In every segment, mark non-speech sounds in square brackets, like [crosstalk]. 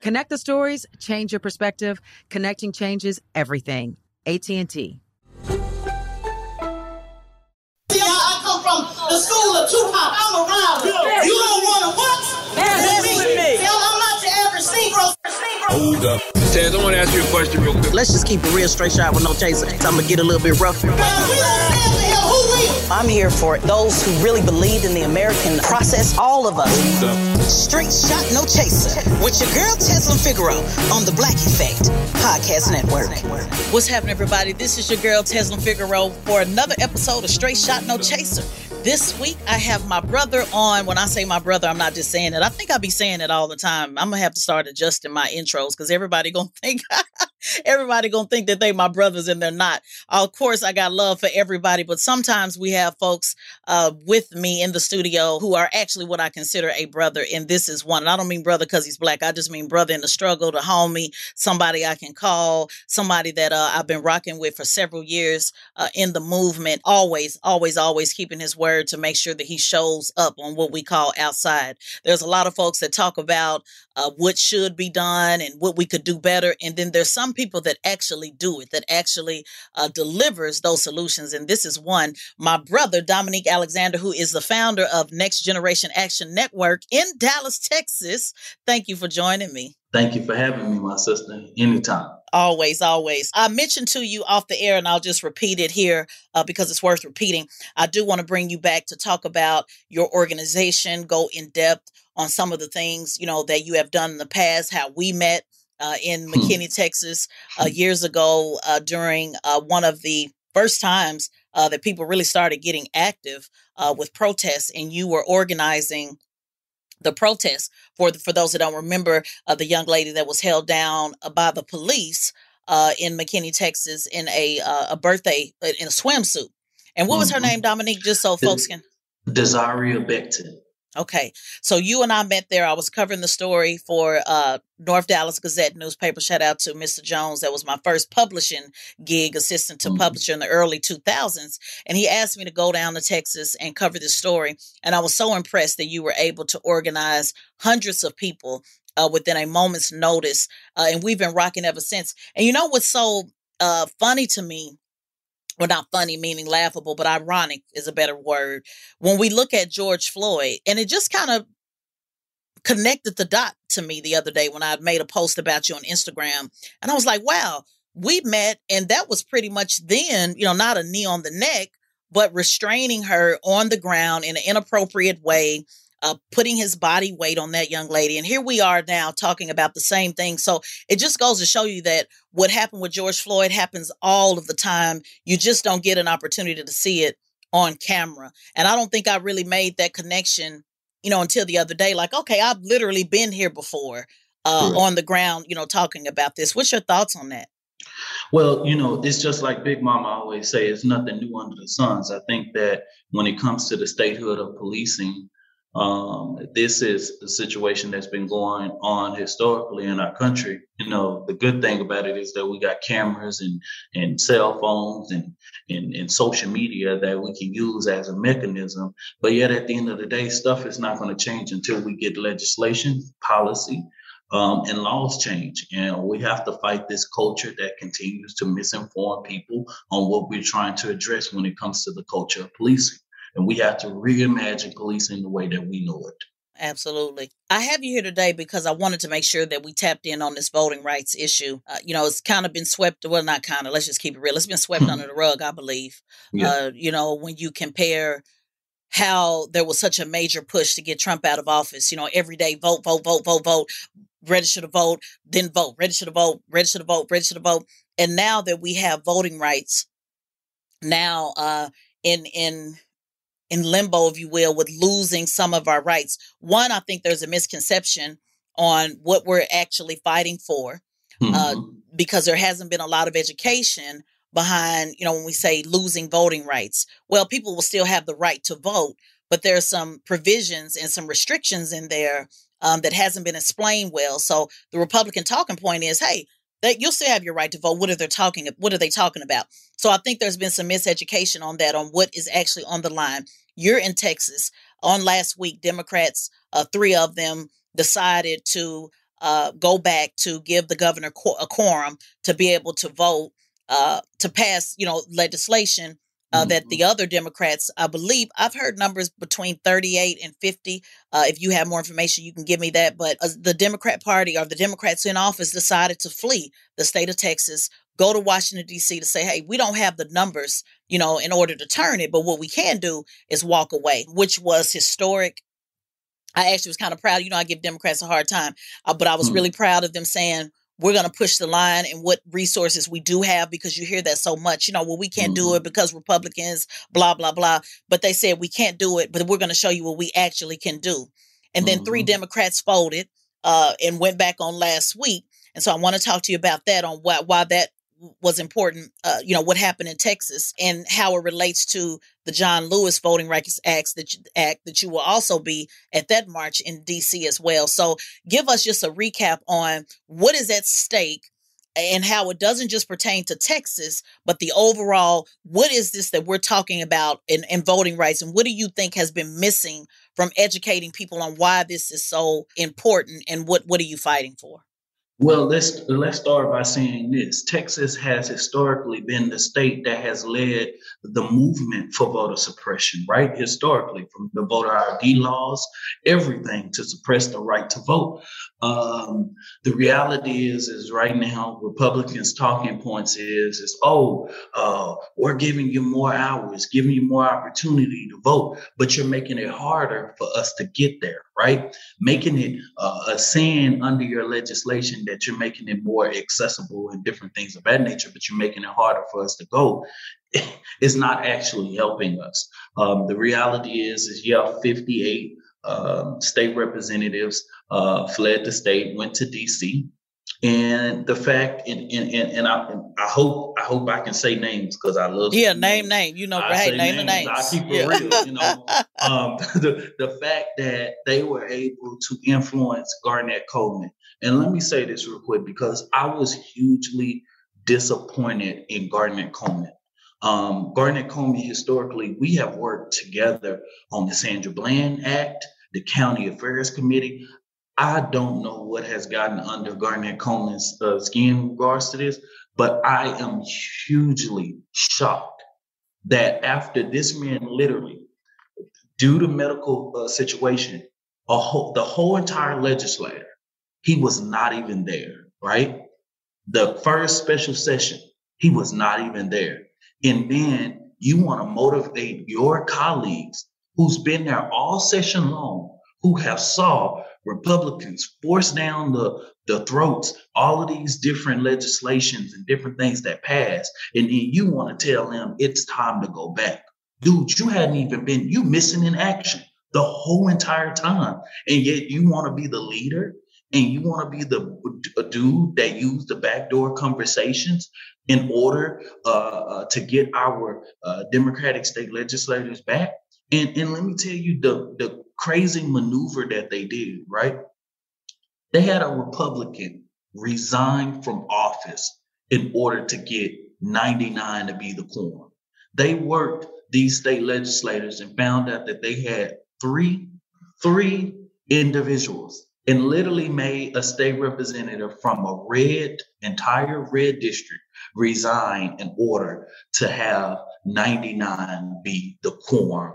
Connect the stories, change your perspective. Connecting changes everything. AT&T. See, I, I come from the school of Tupac. I'm around. You don't want to what? Dance with me. Tell I'm not your average Negro. Negro. Hold up. Taz, I want to ask you a question real quick. Let's just keep it real straight shot with no chaser. So I'm gonna get a little bit rough. Man, we don't stand for him. Who we? I'm here for those who really believe in the American process. All of us. Straight shot, no chaser. With your girl Tezlyn Figaro on the Black Effect Podcast Network. What's happening, everybody? This is your girl Tezlyn Figaro for another episode of Straight Shot, No Chaser. This week I have my brother on. When I say my brother, I'm not just saying it. I think I'll be saying it all the time. I'm gonna have to start adjusting my intros because everybody gonna [laughs] think everybody gonna think that they my brothers and they're not. Of course, I got love for everybody, but sometimes we have folks uh, with me in the studio who are actually what I consider a brother, and this is one. And I don't mean brother because he's black. I just mean brother in the struggle, the homie, somebody I can call, somebody that uh, I've been rocking with for several years uh, in the movement. Always, always, always keeping his word to make sure that he shows up on what we call outside. There's a lot of folks that talk about uh, what should be done and what we could do better, and then there's some people that actually do it, that actually uh, delivers those solutions. And this is one, my brother Dominique Alexander, who is the founder of Next Generation Action Network in Dallas, Texas. Thank you for joining me. Thank you for having me, my sister. Anytime. Always, always. I mentioned to you off the air, and I'll just repeat it here uh, because it's worth repeating. I do want to bring you back to talk about your organization, go in depth on some of the things you know that you have done in the past, how we met uh, in Hmm. McKinney, Texas, uh, years ago uh, during uh, one of the first times uh, that people really started getting active uh, with protests, and you were organizing the protest for the, for those that don't remember uh, the young lady that was held down uh, by the police uh, in McKinney, Texas, in a uh, a birthday uh, in a swimsuit. And what was her Mhm. name, Dominique? Just so folks can. Dajerria Becton. Okay, so you and I met there. I was covering the story for uh, North Dallas Gazette newspaper. Shout out to Mr. Jones. That was my first publishing gig, assistant to Mhm. publisher in the early 2000s. And he asked me to go down to Texas and cover this story. And I was so impressed that you were able to organize hundreds of people uh, within a moment's notice. Uh, and we've been rocking ever since. And you know what's so uh, funny to me? Well, not funny, meaning laughable, but ironic is a better word. When we look at George Floyd, and it just kind of connected the dot to me the other day when I made a post about you on Instagram. And I was like, wow, we met, and that was pretty much then, you know, not a knee on the neck, but restraining her on the ground in an inappropriate way, uh, putting his body weight on that young lady. And here we are now talking about the same thing. So it just goes to show you that what happened with George Floyd happens all of the time. You just don't get an opportunity to see it on camera. And I don't think I really made that connection, you know, until the other day. Like, okay, I've literally been here before uh, Correct. on the ground, you know, talking about this. What's your thoughts on that? Well, you know, it's just like Big Mama always say, it's nothing new under the suns. I think that when it comes to the statehood of policing, Um, this is a situation that's been going on historically in our country. You know, the good thing about it is that we got cameras and, and cell phones and, and, and social media that we can use as a mechanism. But yet at the end of the day, stuff is not going to change until we get legislation, policy, um, and laws change. And we have to fight this culture that continues to misinform people on what we're trying to address when it comes to the culture of policing. And we have to reimagine policing the way that we know it. Absolutely. I have you here today because I wanted to make sure that we tapped in on this voting rights issue. Uh, you know, it's kind of been swept, well, not kind of, let's just keep it real. It's been swept under the rug, I believe. Yeah. Uh, you know, when you compare how there was such a major push to get Trump out of office, you know, every day vote, vote, vote, vote, vote, register to vote, then vote, register to vote, register to vote, register to vote. And now that we have voting rights, now uh, in in in limbo, if you will, with losing some of our rights. One, I think there's a misconception on what we're actually fighting for, uh, mm-hmm. uh, because there hasn't been a lot of education behind, you know, when we say losing voting rights. Well, people will still have the right to vote, but there's some provisions and some restrictions in there um, that hasn't been explained well. So the Republican talking point is, hey, that you'll still have your right to vote. What are they talking? What are they talking about? So I think there's been some miseducation on that, on what is actually on the line. You're in Texas. On last week, Democrats, uh, three of them decided to uh, go back to give the governor a quorum to be able to vote uh, to pass, you know, legislation uh, that the other Democrats, I believe, I've heard numbers between 38 and 50. Uh, if you have more information, you can give me that. But uh, the Democrat Party or the Democrats in office decided to flee the state of Texas, go to Washington, D.C. to say, hey, we don't have the numbers, you know, in order to turn it. But what we can do is walk away, which was historic. I actually was kind of proud. You know, I give Democrats a hard time, uh, but I was mm-hmm. really proud of them saying, we're going to push the line and what resources we do have because you hear that so much you know well we can't mm-hmm. do it because republicans blah blah blah but they said we can't do it but we're going to show you what we actually can do and then mm-hmm. three democrats folded uh, and went back on last week and so i want to talk to you about that on why, why that was important, uh, you know, what happened in Texas and how it relates to the John Lewis Voting Rights Act that you, Act that you will also be at that march in D.C. as well. So, give us just a recap on what is at stake and how it doesn't just pertain to Texas, but the overall what is this that we're talking about in, in voting rights, and what do you think has been missing from educating people on why this is so important, and what what are you fighting for? Well, let's let's start by saying this. Texas has historically been the state that has led the movement for voter suppression, right? Historically, from the voter ID laws, everything to suppress the right to vote. Um, the reality is, is right now, Republicans' talking points is, is oh, uh, we're giving you more hours, giving you more opportunity to vote, but you're making it harder for us to get there, right? Making it uh, a sin under your legislation that you're making it more accessible and different things of that nature, but you're making it harder for us to go. [laughs] It's not actually helping us. Um, the reality is, is yeah, 58 um, state representatives uh, fled the state, went to DC. And the fact, and and, and, and I, I hope I hope I can say names because I love yeah name name you know right name the names I keep it yeah. real you know. [laughs] Um, [laughs] the the fact that they were able to influence Garnet Coleman. And let me say this real quick because I was hugely disappointed in Garnet Coleman. Um, Garnet Coleman, historically, we have worked together on the Sandra Bland Act, the County Affairs Committee. I don't know what has gotten under Garnet Coleman's uh, skin in regards to this, but I am hugely shocked that after this man literally, due to medical uh, situation, whole, the whole entire legislature, he was not even there, right? The first special session, he was not even there. And then you want to motivate your colleagues who's been there all session long, who have saw Republicans force down the, the throats, all of these different legislations and different things that pass. And then you want to tell them it's time to go back. Dude, you hadn't even been, you missing in action the whole entire time. And yet you want to be the leader and you want to be the dude that used the backdoor conversations in order uh, uh, to get our uh, Democratic state legislators back. And, and let me tell you, the, the crazy maneuver that they did, right? They had a Republican resign from office in order to get 99 to be the quorum. They worked these state legislators and found out that they had three, three individuals and literally made a state representative from a red, entire red district resign in order to have 99 be the quorum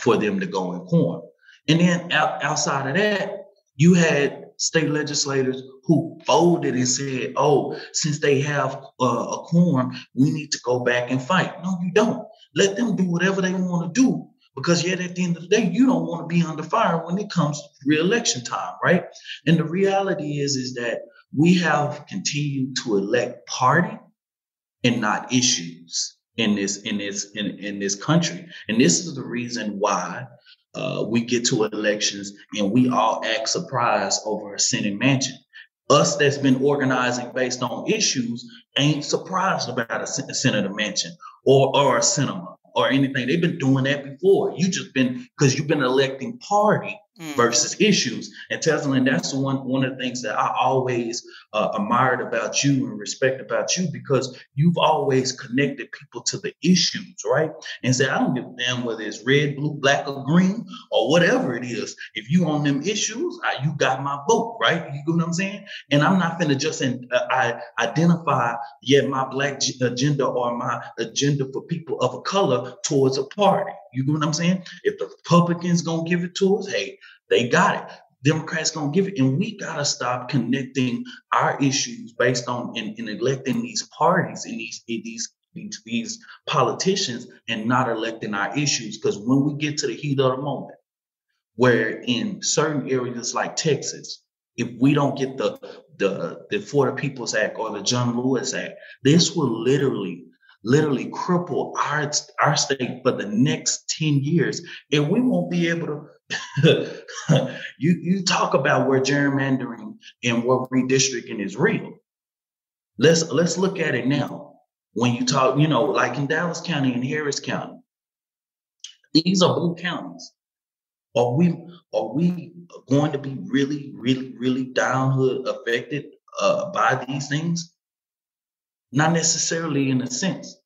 for them to go in quorum. And then out, outside of that, you had state legislators who voted and said, oh, since they have uh, a quorum, we need to go back and fight. No, you don't. Let them do whatever they want to do because yet at the end of the day, you don't want to be under fire when it comes to re-election time, right? And the reality is, is that we have continued to elect party and not issues in this in this in, in this country. And this is the reason why uh, we get to elections and we all act surprised over a Senate Manchin. Us that's been organizing based on issues ain't surprised about a, senator Manchin or or a Sinema or anything. They've been doing that before. You just been because you've been electing party mm. versus issues. And Tezlyn, that's one one of the things that I always uh, admired about you and respect about you because you've always connected people to the issues, right? And said, I don't give a damn whether it's red, blue, black, or green or whatever it is. If you on them issues, I, you got my vote, right? You know what I'm saying? And I'm not gonna just in, uh, I identify yet my black agenda or my agenda for people of a color towards a party. You know what I'm saying? If the Republicans gonna give it to us, hey, they got it. Democrats gonna give it, and we gotta stop connecting our issues based on and, in electing these parties and these these these, these politicians and not electing our issues. Because when we get to the heat of the moment, where in certain areas like Texas, if we don't get the the the For the People's Act or the John Lewis Act, this will literally literally cripple our our state for the next 10 years and we won't be able to [laughs] you you talk about where gerrymandering and where redistricting is real. Let's let's look at it now. When you talk, you know, like in Dallas County and Harris County, these are blue counties. Are we are we going to be really, really, really downhood affected uh, by these things? Not necessarily in a sense,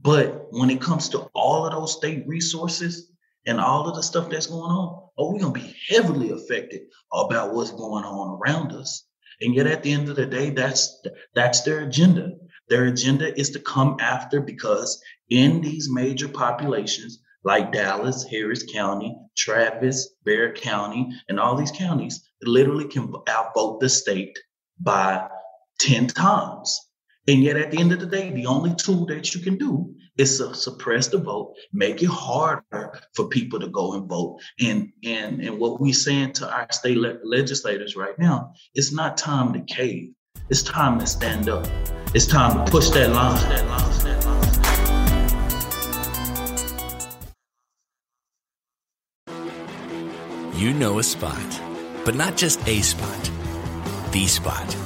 but when it comes to all of those state resources, and all of the stuff that's going on, oh, we're gonna be heavily affected about what's going on around us. And yet at the end of the day, that's that's their agenda. Their agenda is to come after because in these major populations like Dallas, Harris County, Travis, Bexar County, and all these counties, literally can outvote the state by 10 times. And yet at the end of the day, the only tool that you can do is to suppress the vote, make it harder for people to go and vote. And and and what we're saying to our state le- legislators right now, it's not time to cave. It's time to stand up. It's time to push that line. You know a spot, but not just a spot, the spot.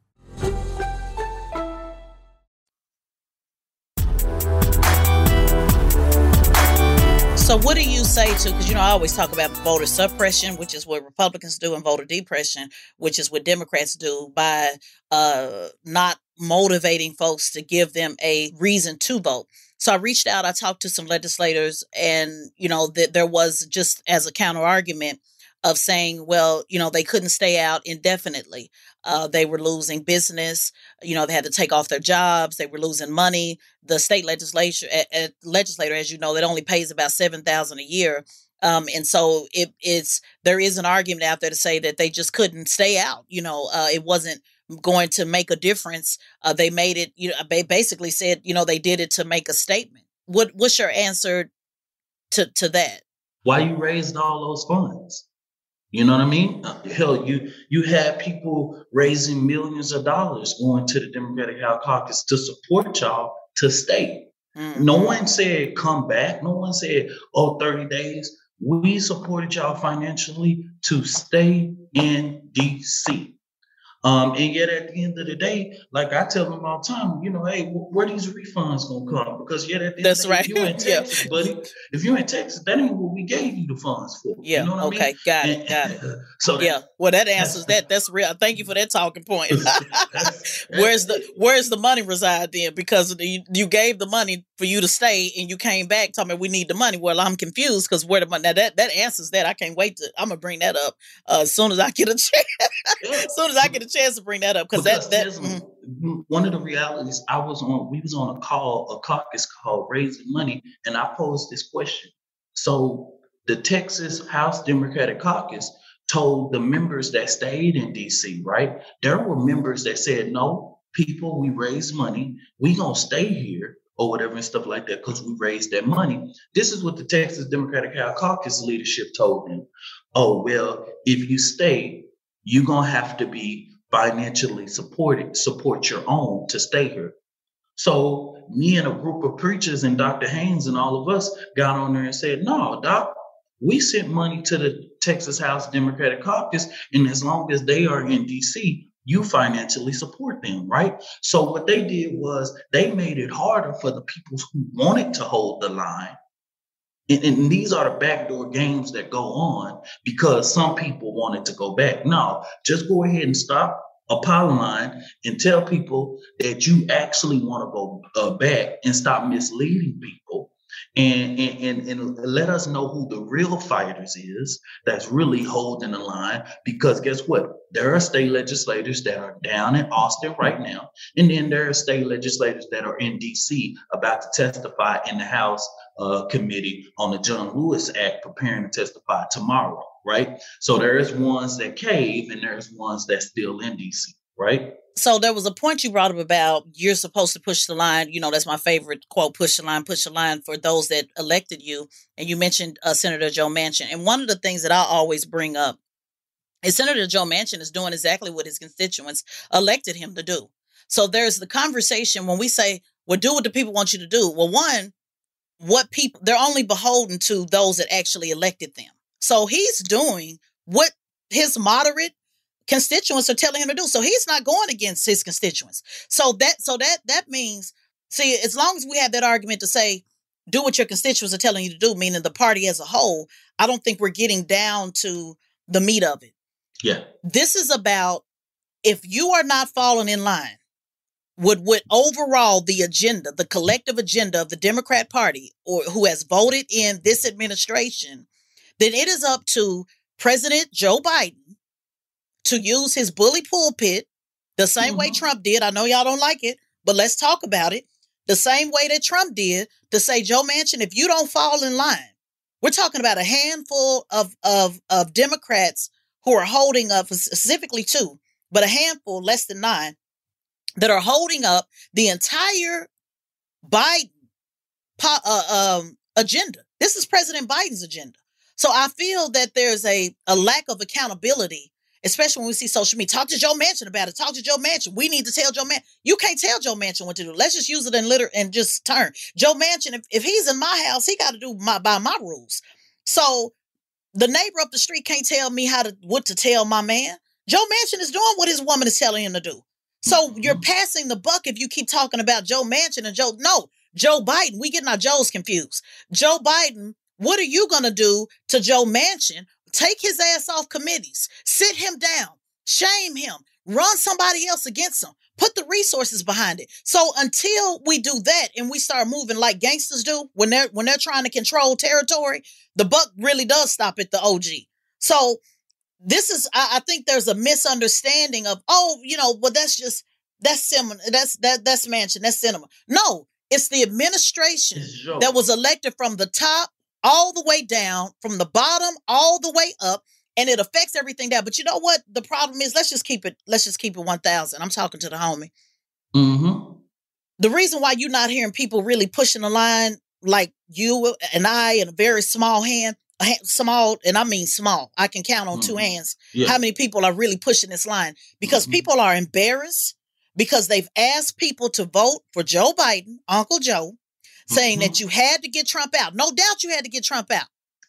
So, what do you say to? Because you know, I always talk about voter suppression, which is what Republicans do, and voter depression, which is what Democrats do by uh, not motivating folks to give them a reason to vote. So I reached out. I talked to some legislators, and you know that there was just as a counter argument of saying, well, you know, they couldn't stay out indefinitely. Uh, they were losing business. You know, they had to take off their jobs. They were losing money. The state legislature, uh, legislator, as you know, that only pays about seven thousand a year. Um, and so it, it's there is an argument out there to say that they just couldn't stay out. You know, uh, it wasn't going to make a difference. Uh, they made it. You know, they basically said, you know, they did it to make a statement. What What's your answer to to that? Why you raised all those funds? You know what I mean? Hell, you you had people raising millions of dollars going to the Democratic House Caucus to support y'all to stay. Mm-hmm. No one said come back. No one said, oh, 30 days. We supported y'all financially to stay in DC. Um, and yet at the end of the day, like I tell them all the time, you know, hey, where these refunds gonna come? Because yet at the That's end right. day, if you in [laughs] Texas, buddy, if you're in Texas, that ain't what we gave you the funds for. Yeah. You know okay. I mean? Got it. Got it. [laughs] so yeah. Well, that answers that. That's real. Thank you for that talking point. [laughs] where's the Where's the money reside then? Because you, you gave the money for you to stay, and you came back talking we need the money. Well, I'm confused because where the money? Now that that answers that. I can't wait to. I'm gonna bring that up uh, as soon as I get a chance. as soon as I get a chance to bring that up because that that mm. one of the realities I was on we was on a call a caucus call raising money and I posed this question. So the Texas House Democratic Caucus told the members that stayed in DC, right? There were members that said, no, people, we raise money, we gonna stay here or whatever and stuff like that because we raised that money. This is what the Texas Democratic House Caucus leadership told them. Oh, well, if you stay, you're gonna have to be financially supported, support your own to stay here. So me and a group of preachers and Dr. Haynes and all of us got on there and said, no, doc, we sent money to the Texas House Democratic Caucus, and as long as they are in DC, you financially support them, right? So what they did was they made it harder for the people who wanted to hold the line and, and, these are the backdoor games that go on because some people wanted to go back. No, just go ahead and stop Apolline and tell people that you actually want to go uh, back and stop misleading people and, and, and, let us know who the real fighters is that's really holding the line. Because guess what? There are state legislators that are down in Austin right now. And then there are state legislators that are in DC about to testify in the House uh, committee on the John Lewis Act, preparing to testify tomorrow, right? So there's ones that cave and there's ones that's still in DC, right? So there was a point you brought up about you're supposed to push the line. You know, that's my favorite quote: "Push the line, push the line" for those that elected you. And you mentioned uh, Senator Joe Manchin, and one of the things that I always bring up is Senator Joe Manchin is doing exactly what his constituents elected him to do. So there's the conversation when we say, "Well, do what the people want you to do." Well, one, what people they're only beholden to those that actually elected them. So he's doing what his moderate constituents are telling him to do. So he's not going against his constituents. So that so that that means see as long as we have that argument to say do what your constituents are telling you to do, meaning the party as a whole, I don't think we're getting down to the meat of it. Yeah. This is about if you are not falling in line with what overall the agenda, the collective agenda of the Democrat Party or who has voted in this administration, then it is up to President Joe Biden to use his bully pulpit the same mm-hmm. way Trump did. I know y'all don't like it, but let's talk about it. The same way that Trump did to say, Joe Manchin, if you don't fall in line, we're talking about a handful of of of Democrats who are holding up specifically two, but a handful, less than nine, that are holding up the entire Biden uh, um, agenda. This is President Biden's agenda. So I feel that there's a, a lack of accountability, especially when we see social media. Talk to Joe Manchin about it. Talk to Joe Manchin. We need to tell Joe Manchin. You can't tell Joe Manchin what to do. Let's just use it in litter and just turn. Joe Manchin, if, if he's in my house, he got to do my by my rules. So the neighbor up the street can't tell me how to what to tell my man. Joe Manchin is doing what his woman is telling him to do. So mm-hmm. you're passing the buck if you keep talking about Joe Manchin and Joe. No, Joe Biden. We getting our Joes confused. Joe Biden. What are you gonna do to Joe Manchin? Take his ass off committees. Sit him down. Shame him. Run somebody else against him. Put the resources behind it. So until we do that and we start moving like gangsters do when they're when they're trying to control territory, the buck really does stop at the OG. So this is I, I think there's a misunderstanding of oh you know well that's just that's Sinema that's that that's Manchin that's Sinema no it's the administration that was elected from the top all the way down from the bottom all the way up and it affects everything down but you know what the problem is let's just keep it let's just keep it 1000 i'm talking to the homie mm-hmm. the reason why you're not hearing people really pushing the line like you and i in a very small hand small, and I mean small. I can count on mm-hmm. two hands yeah. how many people are really pushing this line because mm-hmm. people are embarrassed because they've asked people to vote for Joe Biden, Uncle Joe, saying mm-hmm. that you had to get Trump out. No doubt you had to get Trump out.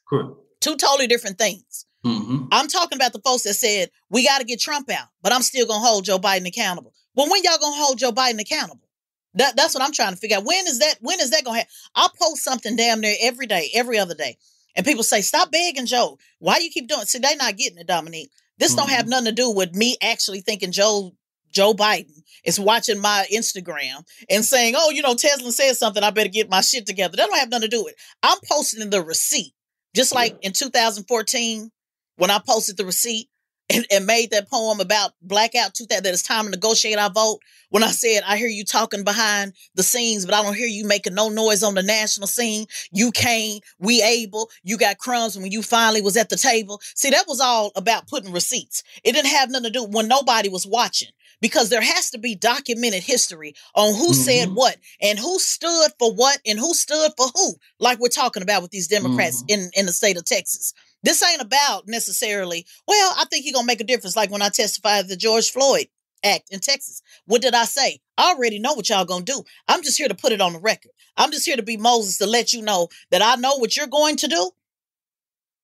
Correct. Two totally different things. Mm-hmm. I'm talking about the folks that said we got to get Trump out, but I'm still gonna hold Joe Biden accountable. Well, when y'all gonna hold Joe Biden accountable? That, that's what I'm trying to figure out. When is that? When is that gonna happen? I'll post something damn near every day, every other day. And people say, stop begging Joe. Why you keep doing? See, they not getting it, Dominique. This mm-hmm. don't have mm-hmm. nothing to do with me actually thinking Joe Joe Biden is watching my Instagram and saying, "Oh, you know, Tezlyn said something. I better get my shit together." That don't have nothing to do with it. I'm posting the receipt, just like in 2014 when I posted the receipt and, and made that poem about blackout 2000 that it's time to negotiate our vote. When I said, I hear you talking behind the scenes, but I don't hear you making no noise on the national scene. You came, we able, you got crumbs when you finally was at the table. See, that was all about putting receipts. It didn't have nothing to do when nobody was watching because there has to be documented history on who mm-hmm. said what and who stood for what and who stood for who, like we're talking about with these Democrats mm-hmm. in, in the state of Texas. This ain't about necessarily, well, I think he's going to make a difference. Like when I testified the George Floyd Act in Texas. What did I say? I already know what y'all going to do. I'm just here to put it on the record. I'm just here to be Moses to let you know that I know what you're going to do.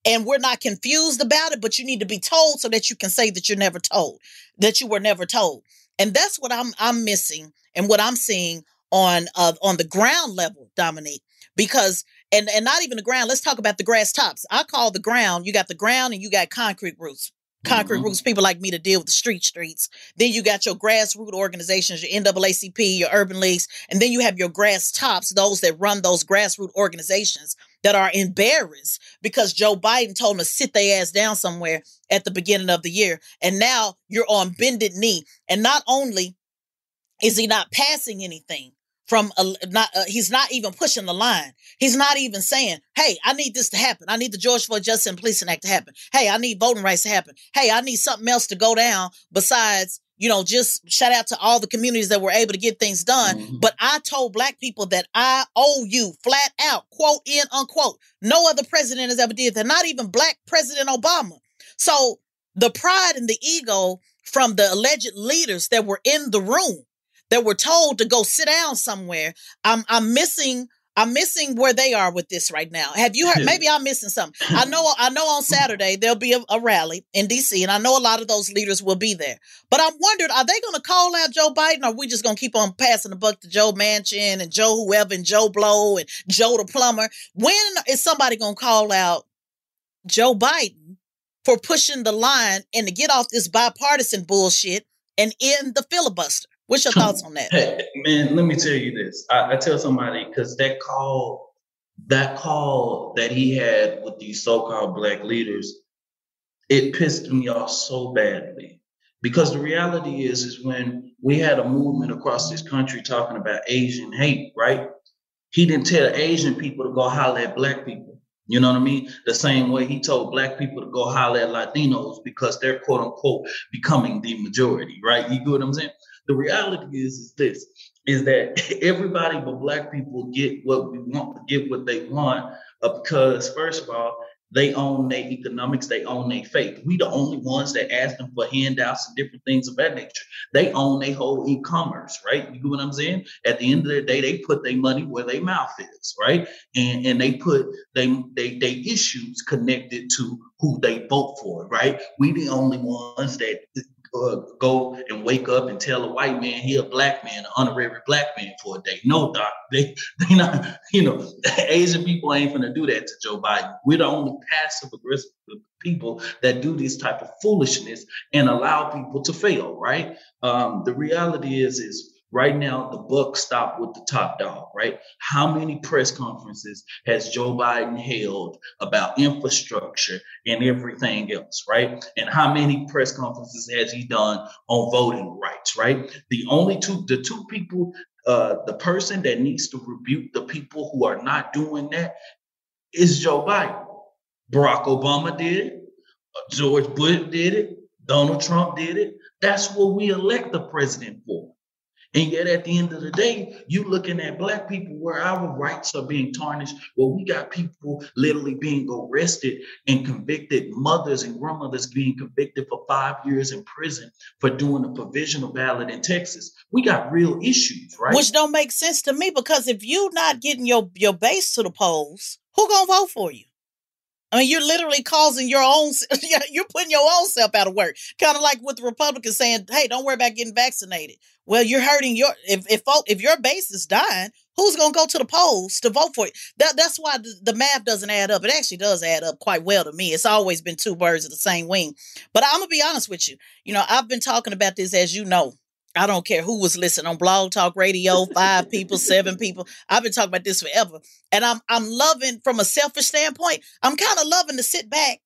And we're not confused about it, but you need to be told so that you can say that you're never told, that you were never told. And that's what I'm I'm missing and what I'm seeing on uh, on the ground level, Dominique, because and and not even the ground. Let's talk about the grass tops. I call the ground. You got the ground and you got concrete roots. Concrete mm-hmm. roots, people like me to deal with the street streets. Then you got your grassroots organizations, your NAACP, your urban leagues, and then you have your grass tops, those that run those grassroots organizations that are embarrassed because Joe Biden told them to sit their ass down somewhere at the beginning of the year. And now you're on bended knee. And not only is he not passing anything, from a, not uh, he's not even pushing the line. He's not even saying, "Hey, I need this to happen. I need the George Floyd Justice and Policing Act to happen. Hey, I need voting rights to happen. Hey, I need something else to go down besides." You know, just shout out to all the communities that were able to get things done. Mm-hmm. But I told black people that I owe you flat out, quote in unquote. No other president has ever did that. Not even black President Obama. So the pride and the ego from the alleged leaders that were in the room that were told to go sit down somewhere. I'm I'm missing I'm missing where they are with this right now. Have you heard? Maybe I'm missing something. [laughs] I know. I know on Saturday there'll be a, a, rally in D.C. and I know a lot of those leaders will be there. But I'm wondering, are they going to call out Joe Biden, or are we just going to keep on passing the buck to Joe Manchin and Joe whoever and Joe Blow and Joe the plumber? When is somebody going to call out Joe Biden for pushing the line and to get off this bipartisan bullshit and end the filibuster? What's your thoughts on that? Hey, man, let me tell you this. I, I tell somebody because that call, that call that he had with these so-called black leaders, it pissed me off so badly. Because the reality is, is when we had a movement across this country talking about Asian hate, right? He didn't tell Asian people to go holler at black people. You know what I mean? The same way he told black people to go holler at Latinos because they're quote unquote becoming the majority, right? You get what I'm saying? The reality is, is this: is that [laughs] everybody but black people get what we want, get what they want, uh, because first of all, they own their economics, they own their faith. We the only ones that ask them for handouts and different things of that nature. They own their whole e-commerce, right? You get what I'm saying? At the end of the day, they put their money where their mouth is, right? And and they put they they they issues connected to who they vote for, right? We the only ones that uh, go and wake up and tell a white man he a black man, an honorary black man for a day. No, doc, they [laughs] they not. You know, [laughs] Asian people ain't gonna do that to Joe Biden. We're the only passive aggressive people that do this type of foolishness and allow people to fail. Right. Um, the reality is is Right now, the buck stopped with the top dog, right? How many press conferences has Joe Biden held about infrastructure and everything else, right? And how many press conferences has he done on voting rights, right? The only two, the two people, uh, the person that needs to rebuke the people who are not doing that is Joe Biden. Barack Obama did it. George Bush did it. Donald Trump did it. That's what we elect the president for. And yet, at the end of the day, you looking at black people where our rights are being tarnished, where we got people literally being arrested and convicted, mothers and grandmothers being convicted for five years in prison for doing a provisional ballot in Texas. We got real issues, right? Which don't make sense to me because if you're not getting your your base to the polls, who gonna vote for you? I mean, you're literally causing your own, [laughs] you're putting your own self out of work. Kind of like with the Republicans saying, hey, don't worry about getting vaccinated. Well, you're hurting your, if, if, if your base is dying, who's going to go to the polls to vote for it? That, that's why the, the math doesn't add up. It actually does add up quite well to me. It's always been two birds of the same wing. But I'm going to be honest with you. You know, I've been talking about this, as you know, I don't care who was listening on Blog Talk Radio, five people, seven people. I've been talking about this forever. And I'm I'm loving from a selfish standpoint, I'm kind of loving to sit back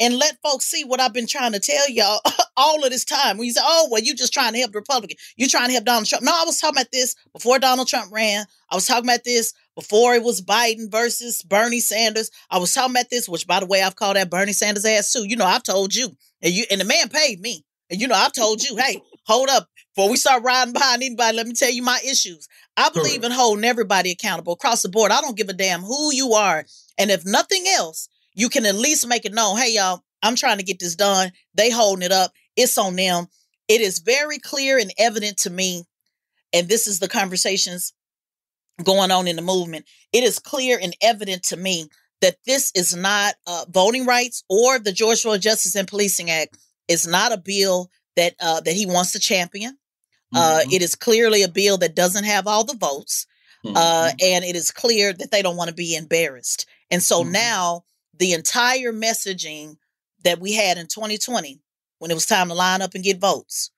and let folks see what I've been trying to tell y'all [laughs] all of this time. When you say, oh, well, you just trying to help the Republican. You're trying to help Donald Trump. No, I was talking about this before Donald Trump ran. I was talking about this before it was Biden versus Bernie Sanders. I was talking about this, which by the way, I've called that Bernie Sanders ass too. You know, I've told you. And you and the man paid me. And you know, I've told you, hey, hold up. Before we start riding behind anybody, let me tell you my issues. I believe in holding everybody accountable across the board. I don't give a damn who you are. And if nothing else, you can at least make it known, hey, y'all, I'm trying to get this done. They holding it up. It's on them. It is very clear and evident to me. And this is the conversations going on in the movement. It is clear and evident to me that this is not uh, voting rights or the George Floyd Justice and Policing Act is not a bill that uh, that he wants to champion. Uh, mm-hmm. it is clearly a bill that doesn't have all the votes, uh, mm-hmm. uh, and it is clear that they don't want to be embarrassed. And so mm-hmm. now the entire messaging that we had in 2020, when it was time to line up and get votes,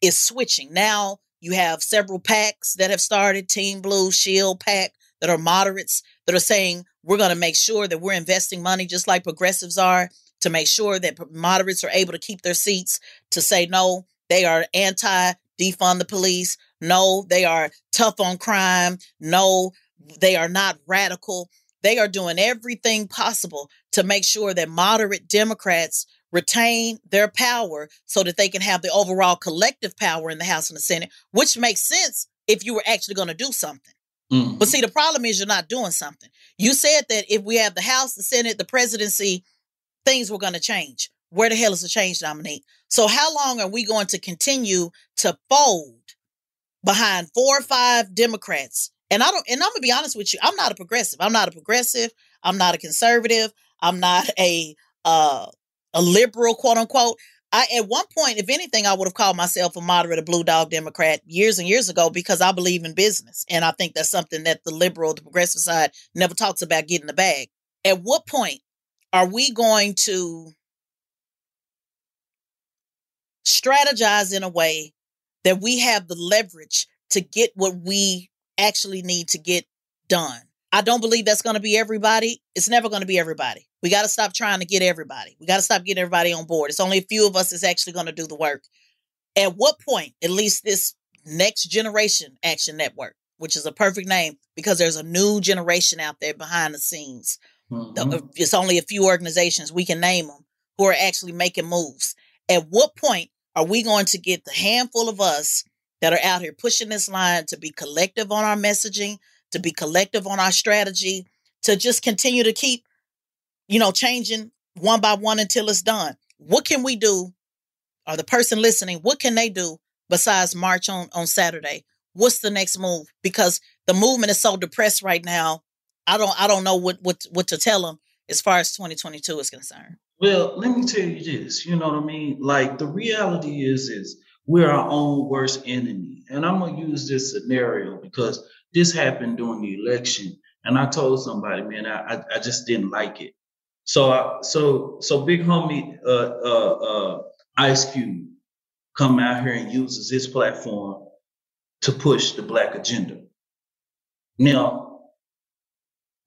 is switching. Now you have several PACs that have started, Team Blue, Shield PAC, that are moderates that are saying we're going to make sure that we're investing money just like progressives are to make sure that moderates are able to keep their seats, to say no, they are anti defund the police. No, they are tough on crime. No, they are not radical. They are doing everything possible to make sure that moderate Democrats retain their power so that they can have the overall collective power in the House and the Senate, which makes sense if you were actually going to do something. Mm. But see, the problem is you're not doing something. You said that if we have the House, the Senate, the presidency, things were going to change. Where the hell is the change, Dominique? So how long are we going to continue to fold behind four or five Democrats? And I don't, and I'm gonna be honest with you, I'm not a progressive. I'm not a progressive. I'm not a conservative. I'm not [laughs] a uh a liberal, quote unquote. I at one point, if anything, I would have called myself a moderate, a blue dog Democrat years and years ago because I believe in business. And I think that's something that the liberal, the progressive side never talks about getting the bag. At what point are we going to strategize in a way that we have the leverage to get what we actually need to get done? I don't believe that's going to be everybody. It's never going to be everybody. We got to stop trying to get everybody. We got to stop getting everybody on board. It's only a few of us that's actually going to do the work. At what point, at least this next generation action network, which is a perfect name because there's a new generation out there behind the scenes Mm-hmm. Uh, it's only a few organizations we can name them who are actually making moves. At what point are we going to get the handful of us that are out here pushing this line to be collective on our messaging, to be collective on our strategy, to just continue to keep, you know, changing one by one until it's done. What can we do? Or the person listening, what can they do besides march on on Saturday? What's the next move? Because the movement is so depressed right now. I don't I don't know what what what to tell them as far as 2022 is concerned. Well, let me tell you this. You know what I mean? Like the reality is, is we're our own worst enemy. And I'm gonna use this scenario because this happened during the election, and I told somebody, man, I I, I just didn't like it. So I, so so big homie uh, uh, uh, Ice Cube come out here and uses his platform to push the black agenda. Now,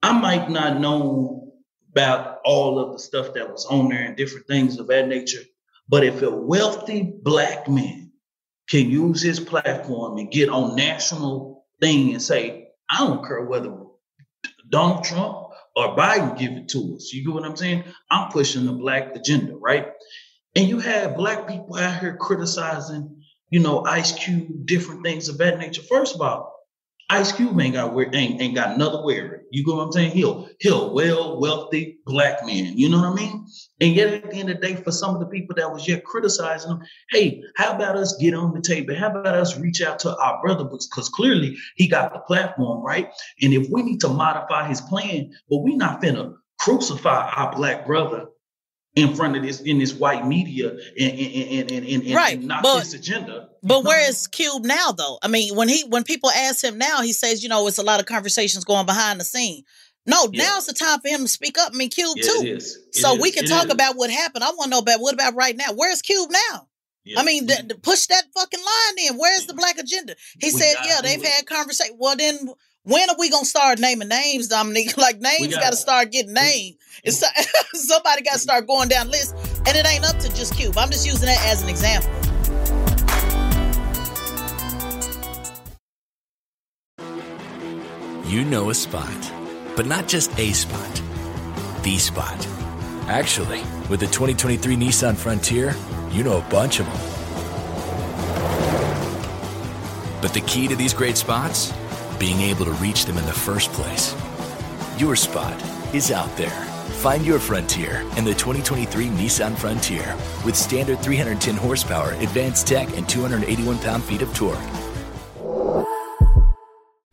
I might not know about all of the stuff that was on there and different things of that nature, but if a wealthy black man can use his platform and get on national thing and say, I don't care whether Donald Trump or Biden give it to us. You get what I'm saying? I'm pushing the black agenda, right? And you have black people out here criticizing, you know, Ice Cube, different things of that nature. First of all, Ice Cube ain't got ain't, ain't got another wearer. You go what I'm saying? He'll he'll well wealthy black man. You know what I mean? And yet at the end of the day, for some of the people that was yet criticizing him, hey, how about us get on the table? How about us reach out to our brother? Because clearly he got the platform, right? And if we need to modify his plan, but we not finna crucify our black brother in front of this in this white media and and and, and, and right. and not but, this agenda. But where is Cube now though? I mean, when he when people ask him now, he says, you know, it's a lot of conversations going behind the scene. No, yeah. now's the time for him to speak up. I mean, Cube yeah, too. It. It so is. we can it talk is. about what happened. I want to know about what about right now? Where's Cube now? Yeah. I mean, th- mm-hmm. th- push that fucking line in. Where's the mm-hmm. black agenda? He We said, yeah, they've had conversation. Well, then when are we gonna start naming names, Dominique? [laughs] Like names gotta- start getting named. It's [laughs] somebody got to start going down list, and it ain't up to just Cube. I'm just using that as an example. You know a spot, but not just a spot, the spot. Actually, with the 2023 Nissan Frontier, you know a bunch of them. But the key to these great spots? Being able to reach them in the first place. Your spot is out there. Find your frontier in the 2023 Nissan Frontier with standard 310 horsepower, advanced tech, and 281 pound feet of torque.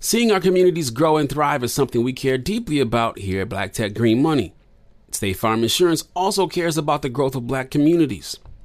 Seeing our communities grow and thrive is something we care deeply about here at Black Tech Green Money. State Farm Insurance also cares about the growth of black communities.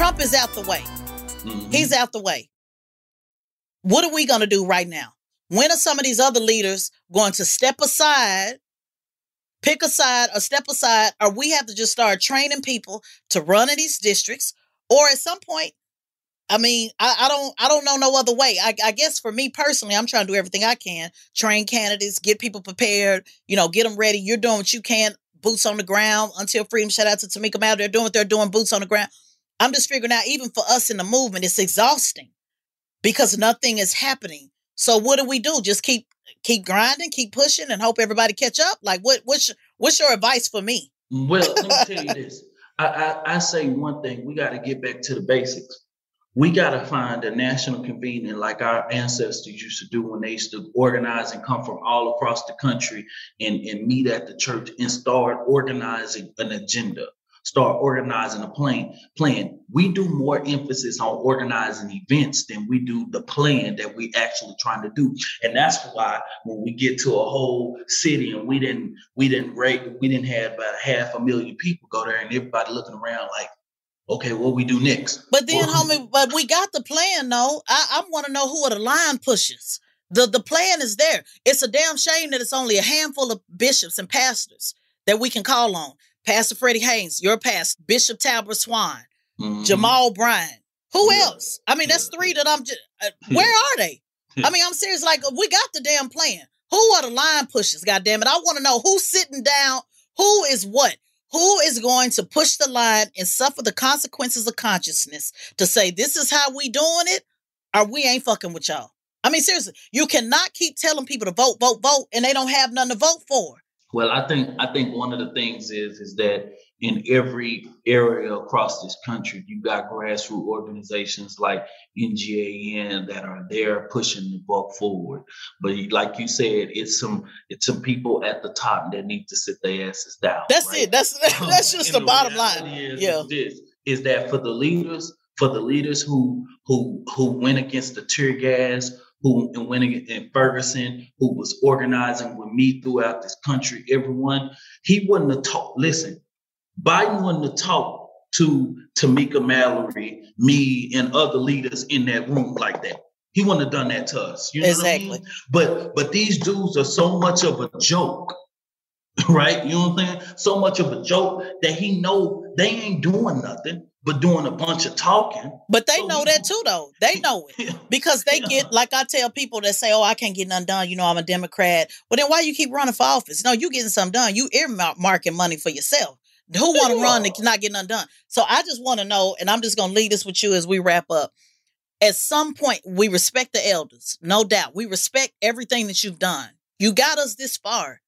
Trump is out the way. Mhm. He's out the way. What are we going to do right now? When are some of these other leaders going to step aside, pick a side, or step aside, or we have to just start training people to run in these districts? Or at some point, I mean, I, I don't, I don't know no other way. I, I guess for me personally, I'm trying to do everything I can, train candidates, get people prepared, you know, get them ready. You're doing what you can, boots on the ground. Until freedom, shout out to Tamika Mal. They're doing what they're doing, boots on the ground. I'm just figuring out, even for us in the movement, it's exhausting because nothing is happening. So what do we do? Just keep keep grinding, keep pushing, and hope everybody catch up. Like what what's what's your advice for me? Well, let me tell you [laughs] this. I, I, I say one thing: we got to get back to the basics. We got to find a national convening like our ancestors used to do when they used to organize and come from all across the country and, and meet at the church and start organizing an agenda start organizing a plan plan. We do more emphasis on organizing events than we do the plan that we actually trying to do. And that's why when we get to a whole city and we didn't we didn't rate we didn't have about half a million people go there and everybody looking around like okay what we do next? But then homie but we got the plan though. I, I want to know who are the line pushers. The the plan is there. It's a damn shame that it's only a handful of bishops and pastors that we can call on Pastor Freddie Haynes, your pastor, Bishop Talbert Swan, mm-hmm. Jamal Bryant. Who yeah. else? I mean, that's three that I'm just, uh, where are they? I mean, I'm serious. Like, we got the damn plan. Who are the line pushers? God damn it. I want to know who's sitting down, who is what, who is going to push the line and suffer the consequences of consciousness to say, this is how we doing it, or we ain't fucking with y'all. I mean, seriously, you cannot keep telling people to vote, vote, vote, and they don't have nothing to vote for. Well, I think I think one of the things is is that in every area across this country, you got grassroots organizations like NGAN that are there pushing the book forward. But like you said, it's some it's some people at the top that need to sit their asses down. That's right? it. That's [laughs] that's just the, the bottom line. Is, yeah, is, is that for the leaders, for the leaders who who who went against the tear gas who and went in Ferguson, who was organizing with me throughout this country, everyone, he wouldn't have talked. Listen, Biden wouldn't have talked to Tamika Mallory, me, and other leaders in that room like that. He wouldn't have done that to us. You know exactly. I mean? But but these dudes are so much of a joke, [laughs] right? You know what I'm saying? So much of a joke that he know they ain't doing nothing but doing a bunch of talking. But they so know that too, though. They know it [laughs] because they yeah. get like I tell people that say, "Oh, I can't get none done." You know, I'm a Democrat. Well, then why you keep running for office? No, you getting something done. You earmarking money for yourself. Who want to run and not get none done? So I just want to know, and I'm just gonna leave this with you as we wrap up. At some point, we respect the elders, no doubt. We respect everything that you've done. You got us this far.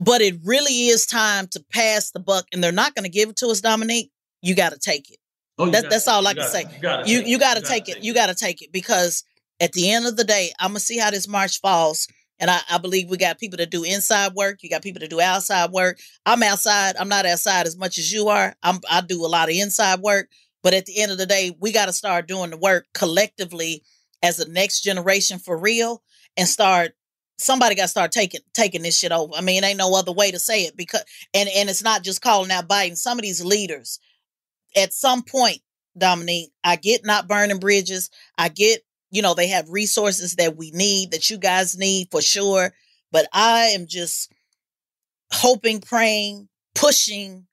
But it really is time to pass the buck, and they're not going to give it to us, Dominique you got to take it. Oh, that, that's all I can say. You gotta you, you got to take it. it. You got to take it because at the end of the day, I'm gonna see how this march falls. And I, I, believe we got people that do inside work. You got people that do outside work. I'm outside. I'm not outside as much as you are. I'm, I do a lot of inside work. But at the end of the day, we got to start doing the work collectively as a next generation for real and start somebody got to start taking taking this shit over. I mean, ain't no other way to say it because and and it's not just calling out Biden. Some of these leaders at some point, Dominique, I get not burning bridges. I get, you know, they have resources that we need, that you guys need for sure. But I am just hoping, praying, pushing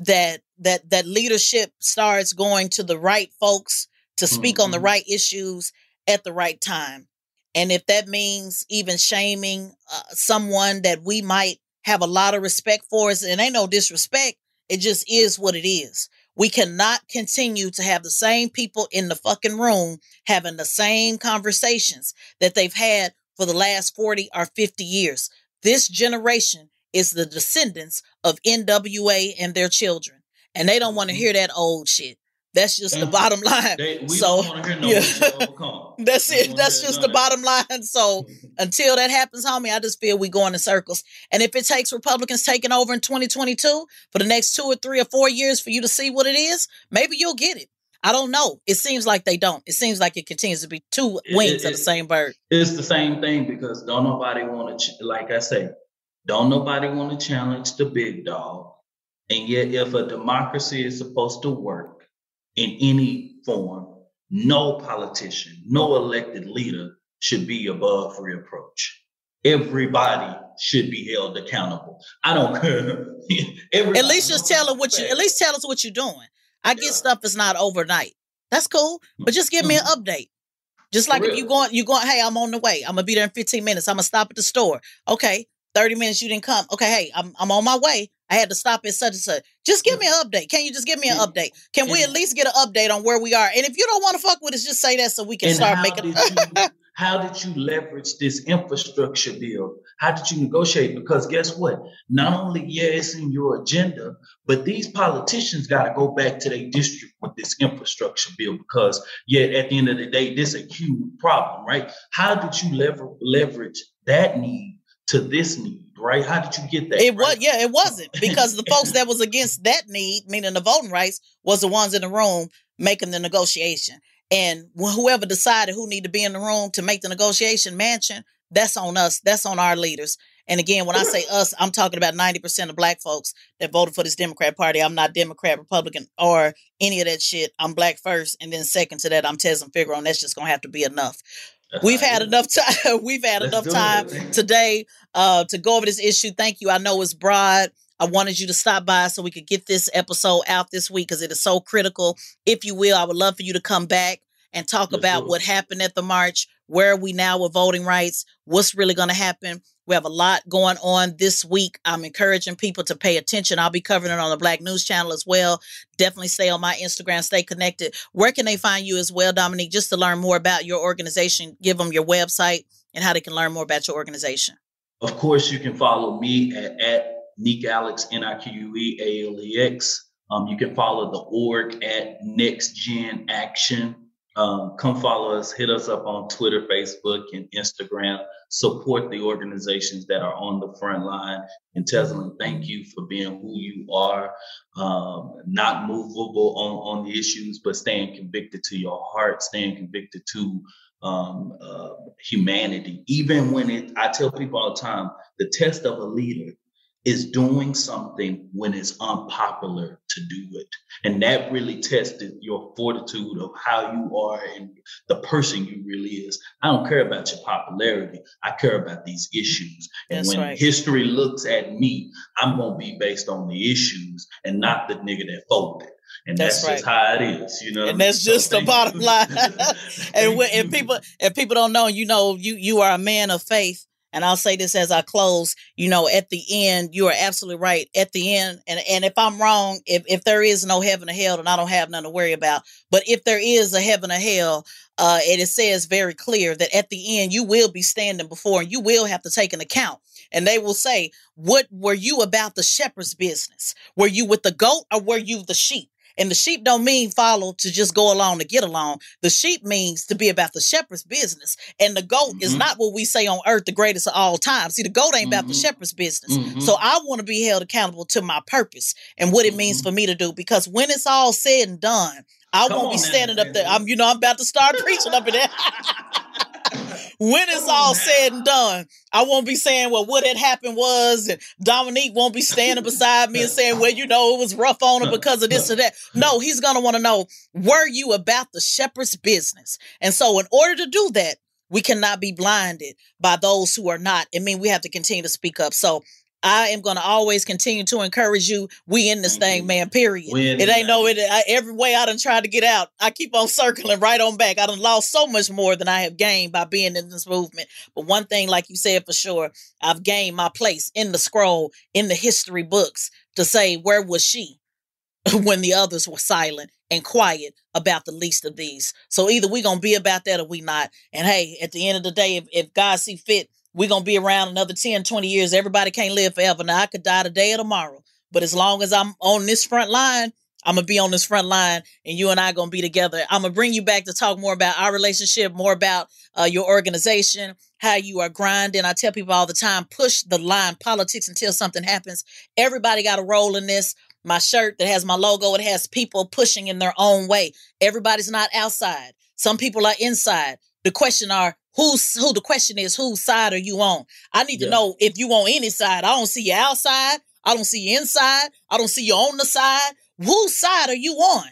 that that that leadership starts going to the right folks to speak mm-hmm. on the mm-hmm. right issues at the right time. And if that means even shaming uh, someone that we might have a lot of respect for, and ain't no disrespect, it just is what it is. We cannot continue to have the same people in the fucking room having the same conversations that they've had for the last 40 or 50 years. This generation is the descendants of NWA and their children. And they don't want to mm-hmm. hear that old shit. That's just the bottom line. They, so no yeah. [laughs] that's it. That's just the bottom line. So [laughs] until that happens, homie, I just feel we're going in circles. And if it takes Republicans taking over in 2022 for the next two or three or four years for you to see what it is, maybe you'll get it. I don't know. It seems like they don't. It seems like it continues to be two wings it, it, of the same bird. It's the same thing because don't nobody want to, ch- like I say, don't nobody want to challenge the big dog. And yet, if a democracy is supposed to work, in any form, no politician, no elected leader should be above reproach. Everybody should be held accountable. I don't [laughs] care. at least just tell us what you. At least tell us what you're doing. I get yeah. stuff is not overnight. That's cool, but just give me an mm-hmm. update. Just like if you going, you going. Hey, I'm on the way. I'm gonna be there in 15 minutes. I'm gonna stop at the store. Okay, 30 minutes you didn't come. Okay, hey, I'm I'm on my way. I had to stop at such and such. Just give me an update. Can you just give me an update? Can we at least get an update on where we are? And if you don't want to fuck with us, just say that so we can start making. Did [laughs] you, How did you leverage this infrastructure bill? How did you negotiate? Because guess what? Not only, yeah, it's in your agenda, but these politicians got to go back to their district with this infrastructure bill because, yeah, at the end of the day, this is a huge problem, right? How did you lever- leverage that need to this need? Right? How did you get that? It right? was yeah, it wasn't [laughs] because the folks that was against that need, meaning the voting rights, was the ones in the room making the negotiation. And whoever decided who need to be in the room to make the negotiation Manchin, that's on us. That's on our leaders. And again, when I say [clears throat] us, I'm talking about 90% of black folks that voted for this Democrat Party. I'm not Democrat, Republican, or any of that shit. I'm black first. And then second to that, I'm Tezlyn Figaro. And that's just going to have to be enough. We've had enough time. [laughs] We've had Let's enough time it. today uh, to go over this issue. Thank you. I know it's broad. I wanted you to stop by so we could get this episode out this week because it is so critical. If you will, I would love for you to come back and talk Let's about what happened at the march. Where are we now with voting rights? What's really going to happen? We have a lot going on this week. I'm encouraging people to pay attention. I'll be covering it on the Black News Channel as well. Definitely stay on my Instagram, stay connected. Where can they find you as well, Dominique, just to learn more about your organization? Give them your website and how they can learn more about your organization. Of course, you can follow me at, at Nique Alex, N I Q U E A L E X. Um, you can follow the org at Next Gen Action. Um, come follow us, hit us up on Twitter, Facebook, and Instagram. Support the organizations that are on the front line. And Tezlyn, thank you for being who you are, um, not movable on, on the issues, but staying convicted to your heart, staying convicted to um, uh, humanity. Even when it, I tell people all the time, the test of a leader is doing something when it's unpopular to do it. And that really tested your fortitude of how you are and the person you really is. I don't care about your popularity. I care about these issues. And That's when right. history looks at me, I'm going to be based on the issues and not the nigga that folded. And that's, that's right. just how it is, you know. And that's so just the bottom line. [laughs] and when, and people, if people don't know, you know, you you are a man of faith and I'll say this as I close, you know, at the end, you are absolutely right. At the end, and, and if I'm wrong, if, if there is no heaven or hell, then I don't have nothing to worry about. But if there is a heaven or hell, uh, it says very clear that at the end you will be standing before and you will have to take an account. And they will say, What were you about the shepherd's business? Were you with the goat or were you the sheep? And the sheep don't mean follow to just go along to get along. The sheep means to be about the shepherd's business. And the goat mm-hmm. is not what we say on earth, the greatest of all time. See, the goat ain't mm-hmm. about the mm-hmm. shepherd's business. Mm-hmm. So I want to be held accountable to my purpose and what it means mm-hmm. for me to do. Because when it's all said and done, I Come won't be standing up there. I'm, you know, I'm about to start preaching up in there. [laughs] when it's all said and done, I won't be saying, well, what had happened was, and Dominique won't be standing beside me and saying, well, you know, it was rough on her because of this or that. No, he's going to want to know, were you about the shepherd's business? And so, in order to do that, we cannot be blinded by those who are not. I mean, we have to continue to speak up. So I am going to always continue to encourage you. We in this Thank thing, you. man. Period. It ain't no it. I, every way I done tried to get out, I keep on [laughs] circling right on back. I done lost so much more than I have gained by being in this movement. But one thing, like you said for sure, I've gained my place in the scroll in the history books to say where was she [laughs] when the others were silent and quiet about the least of these. So either we gonna be about that or we not. And hey, at the end of the day, if, if God see fit we're going to be around another 10, 20 years. Everybody can't live forever. Now, I could die today or tomorrow. But as long as I'm on this front line, I'm going to be on this front line and you and I going to be together. I'm going to bring you back to talk more about our relationship, more about uh, your organization, how you are grinding. I tell people all the time, push the line politics until something happens. Everybody got a role in this. My shirt that has my logo, it has people pushing in their own way. Everybody's not outside. Some people are inside. The question are, who's who the question is whose side are you on? I need yeah. to know if you on any side. I don't see you outside. I don't see you inside. I don't see you on the side. Whose side are you on?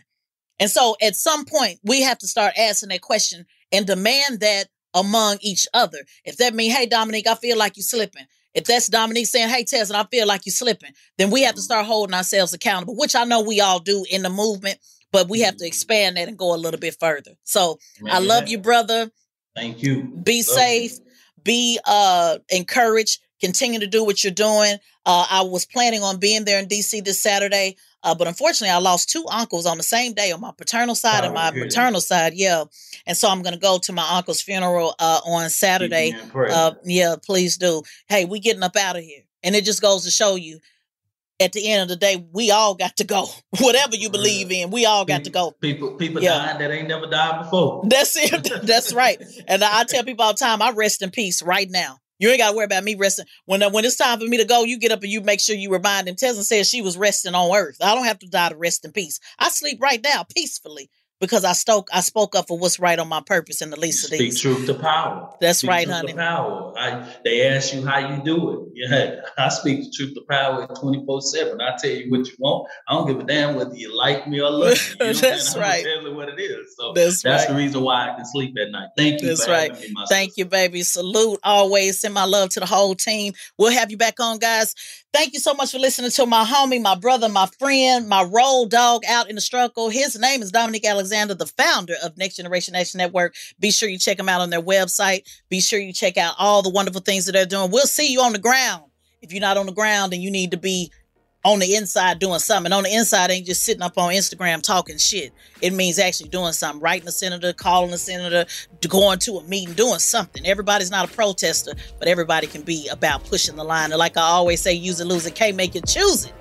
And so at some point we have to start asking that question and demand that among each other. If that means, hey Dominique, I feel like you're slipping. If that's Dominique saying, hey Tess, and I feel like you're slipping, then we have to start holding ourselves accountable, which I know we all do in the movement, but we have to mm-hmm. expand that and go a little bit further. So I love you, brother. Thank you. Be Love safe. You. Be uh encouraged. Continue to do what you're doing. Uh, I was planning on being there in DC this Saturday, uh, but unfortunately, I lost two uncles on the same day on my paternal side and my maternal side. Yeah, and so I'm going to go to my uncle's funeral uh, on Saturday. Uh, yeah, please do. Hey, we getting up out of here, and it just goes to show you. At the end of the day, we all got to go. [laughs] Whatever you believe in, we all got to go. People, people yeah. dying that ain't never died before. [laughs] That's it. [laughs] That's right. And I tell people all the time, I rest in peace right now. You ain't got to worry about me resting. When when it's time for me to go, you get up and you make sure you remind them. Tezlyn says she was resting on earth. I don't have to die to rest in peace. I sleep right now peacefully because I spoke I spoke up for what's right on my purpose in the least of these. Speak truth to power. That's speak right, honey. power. I, they ask you how you do it. [laughs] Yeah, I speak the truth to power twenty four seven. I tell you what you want. I don't give a damn whether you like me or love me. You know [laughs] that's [laughs] right. Tell you what it is. So that's, that's right. the reason why I can sleep at night. Thank you. That's right. Thank sister. you, baby. Salute always. Send my love to the whole team. We'll have you back on, guys. Thank you so much for listening to my homie, my brother, my friend, my road dog out in the struggle. His name is Dominique Alexander, the founder of Next Generation Action Network. Be sure you check them out on their website. Be sure you check out all the wonderful things that they're doing. We'll see you on the ground. If you're not on the ground and you need to be on the inside doing something. On the inside ain't just sitting up on Instagram talking shit. It means actually doing something, writing a senator, calling a senator, going to a meeting, doing something. Everybody's not a protester, but everybody can be about pushing the line. And like I always say, use it, lose it, can't make it, choose it.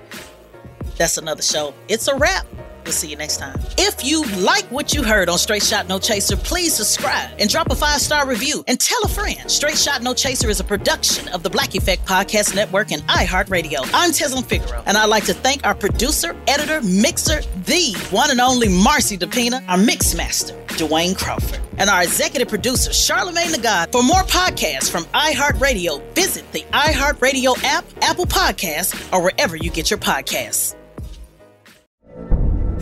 That's another show. It's a wrap. We'll see you next time. If you like what you heard on Straight Shot No Chaser, please subscribe and drop a five star review and tell a friend. Straight Shot No Chaser is a production of the Black Effect Podcast Network and iHeartRadio. I'm Tezlyn Figaro, and I'd like to thank our producer, editor, mixer, the one and only Marcy DePina, our mix master, Dwayne Crawford, and our executive producer, Charlemagne the God. For more podcasts from iHeartRadio, visit the iHeartRadio app, Apple Podcasts, or wherever you get your podcasts.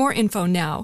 more info now.